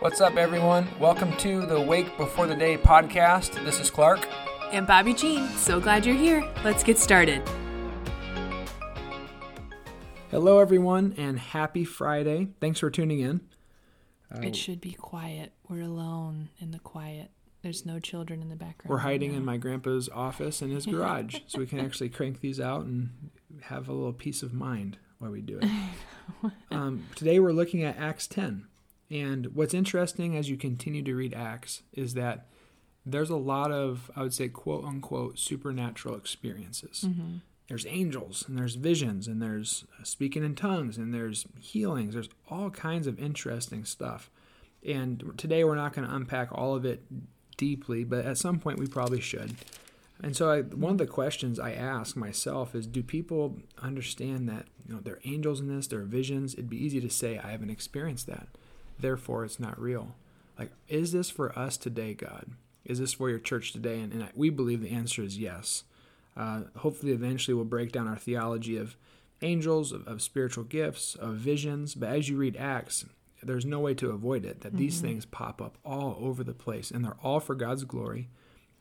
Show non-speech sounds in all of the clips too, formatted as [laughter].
What's up, everyone? Welcome to the Wake Before the Day podcast. This is Clark. And Bobbie Jean. So glad you're here. Let's get started. Hello, everyone, and happy Friday. Thanks for tuning in. it should be quiet. We're alone in the quiet. There's no children in the background. We're hiding now. in my grandpa's office in his garage, so we can [laughs] actually crank these out and have a little peace of mind while we do it. [laughs] Um, today, we're looking at Acts 10. And what's interesting as you continue to read Acts is that there's a lot of, I would say, quote unquote, supernatural experiences. There's angels, and there's visions, and there's uh, speaking in tongues, and there's healings. There's all kinds of interesting stuff. And today, we're not going to unpack all of it deeply, but at some point, we probably should. And so, I, one of the questions I ask myself is Do people understand that you know, there are angels in this, there are visions? It'd be easy to say, I haven't experienced that therefore it's not real. Like, is this for us today, God? Is this for your church today? And, and I, we believe the answer is yes. Uh, hopefully, eventually, we'll break down our theology of angels, of, of spiritual gifts, of visions. But as you read Acts, there's no way to avoid it that these things pop up all over the place, and they're all for God's glory,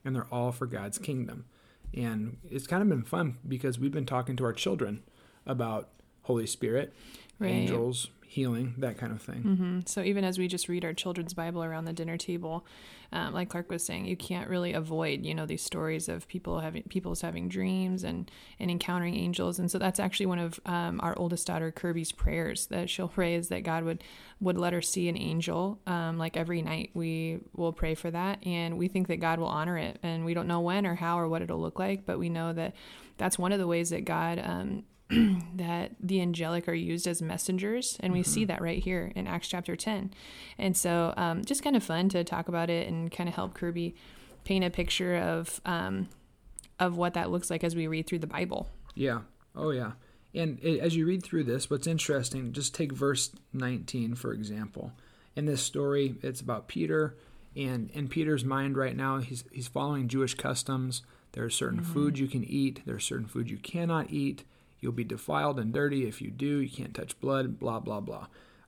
and they're all for God's kingdom. And it's kind of been fun because we've been talking to our children about Holy Spirit, Right. angels, healing, that kind of thing. Mhm. So even as we just read our children's Bible around the dinner table, um, like Clark was saying, you can't really avoid, you know, these stories of people having people's having dreams and and encountering angels. And so that's actually one of um, our oldest daughter Kirby's prayers that she'll pray is that God would would let her see an angel. Um, like every night, we will pray for that, and we think that God will honor it. And we don't know when or how or what it'll look like, but we know that that's one of the ways that God. [clears throat] That the angelic are used as messengers and we see that right here in acts chapter 10 and so um, just kind of fun to talk about it and kind of help kirby paint a picture of um, of what that looks like as we read through the bible Yeah. Oh, yeah. And it, as you read through this, what's interesting, just take verse 19, for example. In this story, it's about Peter, and in Peter's mind right now, he's, he's following Jewish customs. There are certain foods you can eat, there are certain foods you cannot eat. You'll be defiled and dirty if you do. You can't touch blood, blah, blah, blah.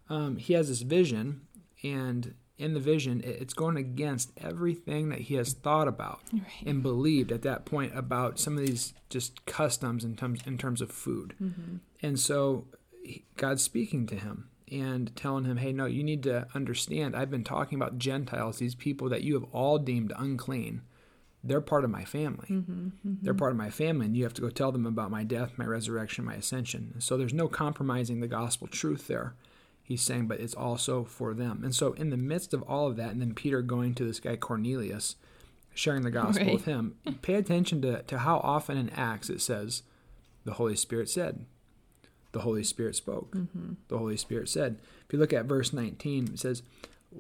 Um, he has this vision, and in the vision, it's going against everything that he has thought about and believed at that point about some of these just customs in terms in terms of food. And so God's speaking to him and telling him, "Hey, no, you need to understand. I've been talking about Gentiles, these people that you have all deemed unclean. They're part of my family. Mm-hmm, mm-hmm. They're part of my family, and you have to go tell them about my death, my resurrection, my ascension. So there's no compromising the gospel truth there." He's saying, but it's also for them. And so, in the midst of all of that, and then Peter going to this guy Cornelius, sharing the gospel Right. with him, [laughs] pay attention to, to how often in Acts it says, the Holy Spirit said, the Holy Spirit spoke, mm-hmm. the Holy Spirit said. If you look at verse 19, it says,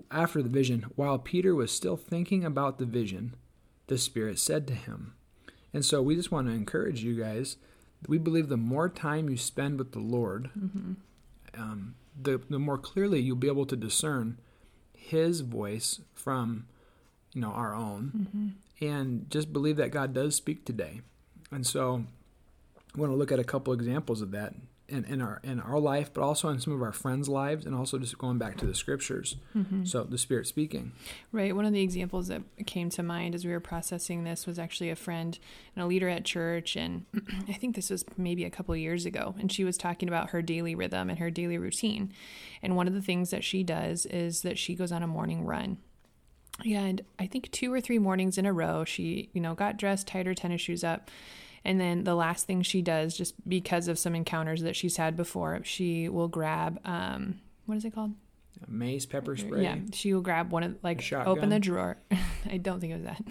After the vision, while Peter was still thinking about the vision, the Spirit said to him. And so, we just want to encourage you guys. We believe the more time you spend with the Lord, um, the, the more clearly you'll be able to discern His voice from, you know, our own, and just believe that God does speak today. And so, I want to look at a couple examples of that in, in our in our life, but also in some of our friends' lives, and also just going back to the scriptures. Mm-hmm. So the Spirit speaking. Right. One of the examples that came to mind as we were processing this was actually a friend and a leader at church. And [clears throat] I think this was maybe a couple of years ago. And she was talking about her daily rhythm and her daily routine. And one of the things that she does is that she goes on a morning run. And I think two or three mornings in a row, she, you know, got dressed, tied her tennis shoes up. And then the last thing she does, just because of some encounters that she's had before, she will grab, um, what is it called? Mace, pepper spray. Yeah, she will grab one of like open the drawer. [laughs] I don't think it was that.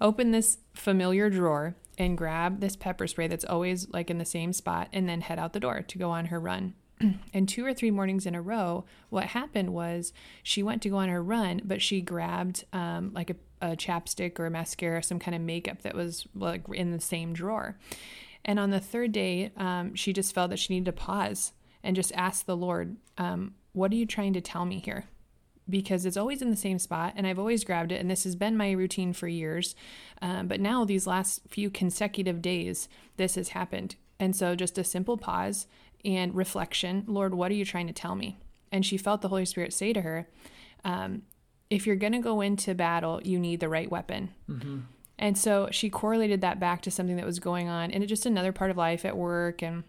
Open this familiar drawer and grab this pepper spray that's always like in the same spot, and then head out the door to go on her run. [clears throat] and two or three mornings in a row, what happened was she went to go on her run, but she grabbed um, like a, a chapstick or a mascara, some kind of makeup that was like in the same drawer. And on the third day, um, she just felt that she needed to pause and just ask the Lord, um, What are you trying to tell me here? Because it's always in the same spot, and I've always grabbed it, and this has been my routine for years. Um, but now, these last few consecutive days, this has happened. And so, just a simple pause and reflection Lord, what are you trying to tell me? And she felt the Holy Spirit say to her, um, if you're going to go into battle, you need the right weapon. Mm-hmm. And so she correlated that back to something that was going on in just another part of life at work and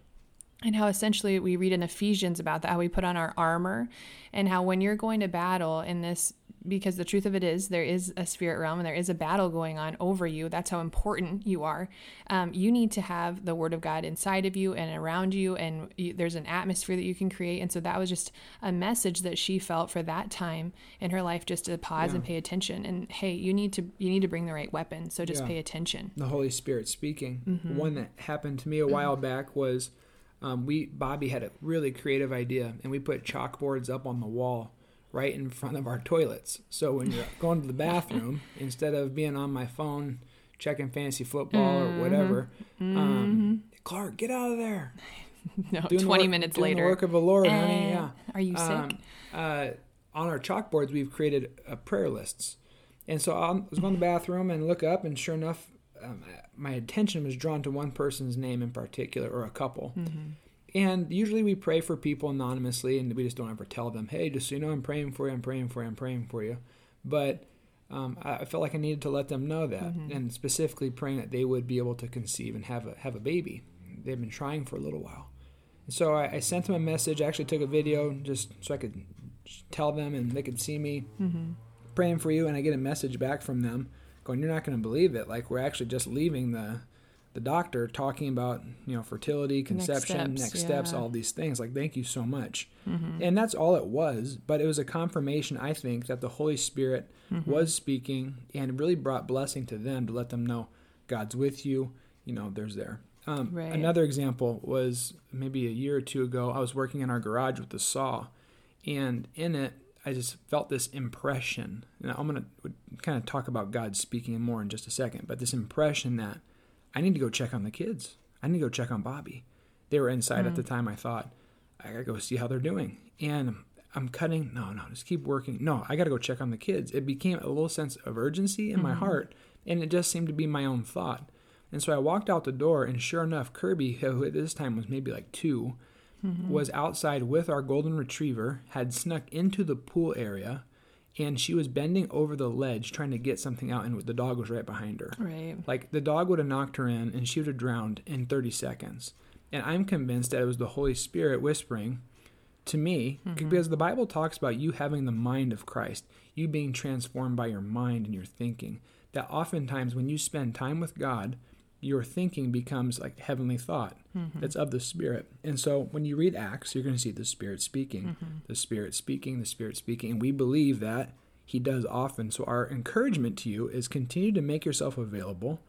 and how essentially we read in Ephesians about that how we put on our armor and how when you're going to battle in this because the truth of it is there is a spirit realm and there is a battle going on over you. That's how important you are. Um, you need to have the word of god inside of you and around you and you, there's an atmosphere that you can create. And so that was just a message that she felt for that time in her life just to pause yeah. and pay attention. And hey you need to you need to bring the right weapon. So just yeah. pay attention. The holy spirit speaking. Mm-hmm. one that happened to me a while back was um, we bobbie had a really creative idea and we put chalkboards up on the wall right in front of our toilets. So when you're [laughs] going to the bathroom, instead of being on my phone checking fantasy football mm-hmm. or whatever, um, mm-hmm. Clark, get out of there. [laughs] no, doing 20 work, minutes doing later. the work of the Lord, honey. Yeah. Are you sick? Um, uh, on our chalkboards, we've created uh, prayer lists. And so I was going to the bathroom and look up, and sure enough, um, my attention was drawn to one person's name in particular, or a couple. Mm-hmm. And usually we pray for people anonymously and we just don't ever tell them, hey, just so you know, I'm praying for you, I'm praying for you, I'm praying for you. But um, I felt like I needed to let them know that, mm-hmm. and specifically praying that they would be able to conceive and have a, have a baby. They've been trying for a little while. And so I, I sent them a message. I actually took a video just so I could tell them and they could see me mm-hmm. praying for you. And I get a message back from them going, You're not going to believe it. Like, we're actually just leaving the the doctor talking about you know fertility conception next steps, next steps all these things like thank you so much mm-hmm. and that's all it was but it was a confirmation i think that the holy spirit mm-hmm. was speaking and really brought blessing to them to let them know god's with you you know there's there um, right. another example was maybe a year or two ago i was working in our garage with the saw and in it i just felt this impression and i'm going to kind of talk about god speaking more in just a second but this impression that I need to go check on the kids. I need to go check on Bobbie. They were inside mm. at the time. I thought, I gotta go see how they're doing. And I'm cutting. No, no, just keep working. No, I gotta go check on the kids. It became a little sense of urgency in mm-hmm. my heart, and it just seemed to be my own thought. And so I walked out the door, and sure enough, Kirby, [laughs] who at this time was maybe like 2 mm-hmm. was outside with our golden retriever, had snuck into the pool area and she was bending over the ledge trying to get something out and the dog was right behind her. Right. Like the dog would have knocked her in and she would have drowned in 30 seconds. And i'm convinced that it was the holy spirit whispering to me mm-hmm. because the bible talks about you having the mind of christ you being transformed by your mind and your thinking that oftentimes when you spend time with god your thinking becomes like heavenly thought mm-hmm. that's of the spirit and so when you read acts you're going to see the spirit speaking mm-hmm. the spirit speaking the spirit speaking and we believe that he does often so our encouragement to you is continue to make yourself available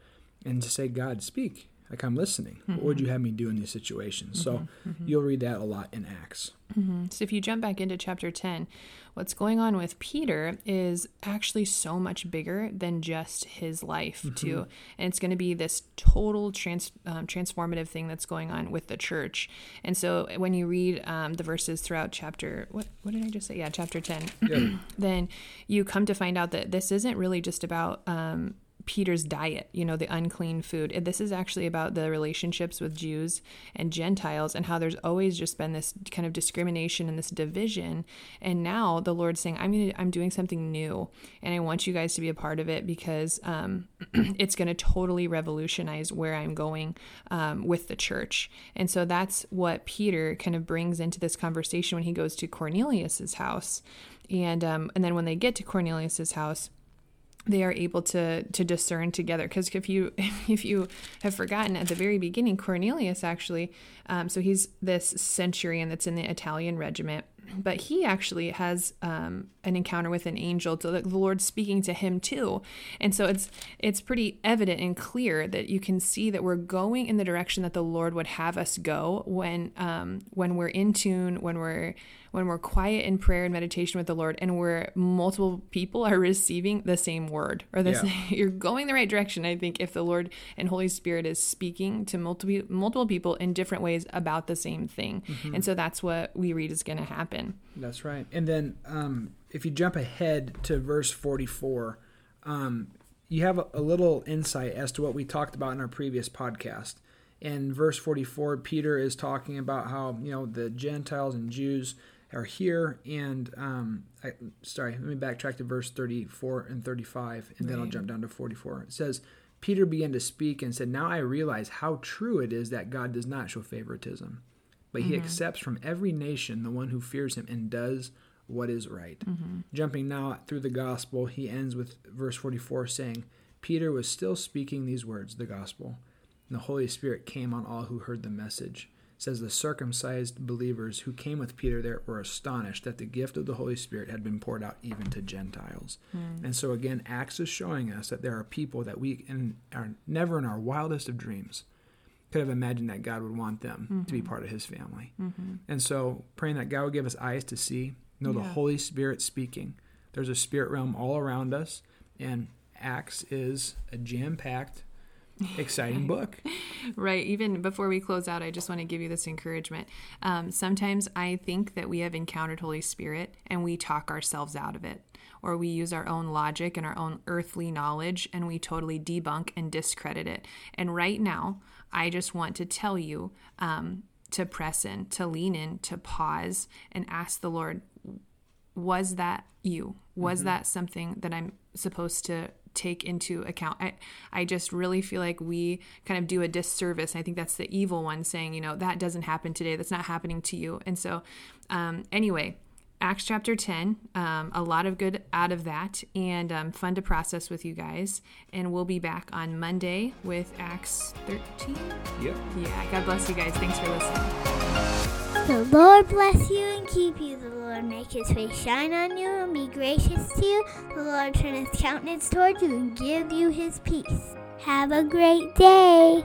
and to say god speak like i'm listening mm-hmm. what would you have me do in these situations so mm-hmm. Mm-hmm. you'll read that a lot in acts Mm-hmm. So if you jump back into chapter 10, what's going on with Peter is actually so much bigger than just his life, mm-hmm. too. And it's going to be this total trans, um, transformative thing that's going on with the church. And so when you read um, the verses throughout chapter, what, what did I just say? Yeah, chapter 10, yeah. [clears throat] then you come to find out that this isn't really just about um, Peter's diet, you know, the unclean food. This is actually about the relationships with Jews and Gentiles and how there's always just been this kind of discrimination and this division. And now the Lord's saying, I'm gonna, I'm doing something new, and I want you guys to be a part of it because um, [clears throat] it's going to totally revolutionize where I'm going um, with the church. And so that's what Peter kind of brings into this conversation when he goes to Cornelius's house. And um, and then when they get to Cornelius's house, they are able to to discern together. Because if you [laughs] if you have forgotten at the very beginning cornelius actually um, so he's this centurion that's in the italian regiment but he actually has um, an encounter with an angel so the lord's speaking to him too and so it's it's pretty evident and clear that you can see that we're going in the direction that the lord would have us go when um, when we're in tune when we're when we're quiet in prayer and meditation with the Lord and where multiple people are receiving the same word or the yeah. same, [laughs] you're going the right direction. I think if the Lord and Holy Spirit is speaking to multiple multiple people in different ways about the same thing. Mm-hmm. And so that's what we read is going to happen. That's right. And then um, if you jump ahead to verse 44, um, you have a, a little insight as to what we talked about in our previous podcast in verse 44 peter is talking about how you know the gentiles and jews are here. And um, I, sorry, let me backtrack to verse 34 and 35, and then I'll jump down to 44. It says, Peter began to speak and said, Now I realize how true it is that God does not show favoritism, but he accepts from every nation the one who fears him and does what is right. Mm-hmm. Jumping now through the gospel, he ends with verse 44 saying, Peter was still speaking these words, the gospel, and the Holy Spirit came on all who heard the message. It says the circumcised believers who came with Peter there were astonished that the gift of the Holy Spirit had been poured out even to Gentiles. Hmm. And so again, Acts is showing us that there are people that we in, are never in our wildest of dreams could have imagined that God would want them to be mm-hmm. part of his family. Mm-hmm. And so praying that God would give us eyes to see, know the Yeah. Holy Spirit speaking. There's a spirit realm all around us, and Acts is a jam packed, exciting [laughs] book. Right. Even before we close out, I just want to give you this encouragement. Um, sometimes I think that we have encountered Holy Spirit and we talk ourselves out of it, or we use our own logic and our own earthly knowledge and we totally debunk and discredit it. And right now, I just want to tell you um, to press in, to lean in, to pause and ask the Lord, was that you? Was that something that I'm supposed to take into account? I, I just really feel like we kind of do a disservice. I think that's the evil one saying, you know, that doesn't happen today. That's not happening to you. And so, um, anyway, Acts chapter 10, um, a lot of good out of that and um, fun to process with you guys. And we'll be back on Monday with Acts 13. Yep. Yeah, God bless you guys. Thanks for listening. The Lord bless you and keep you. The Lord make his face shine on you and be gracious to you. The Lord turn his countenance toward you and give you his peace. Have a great day.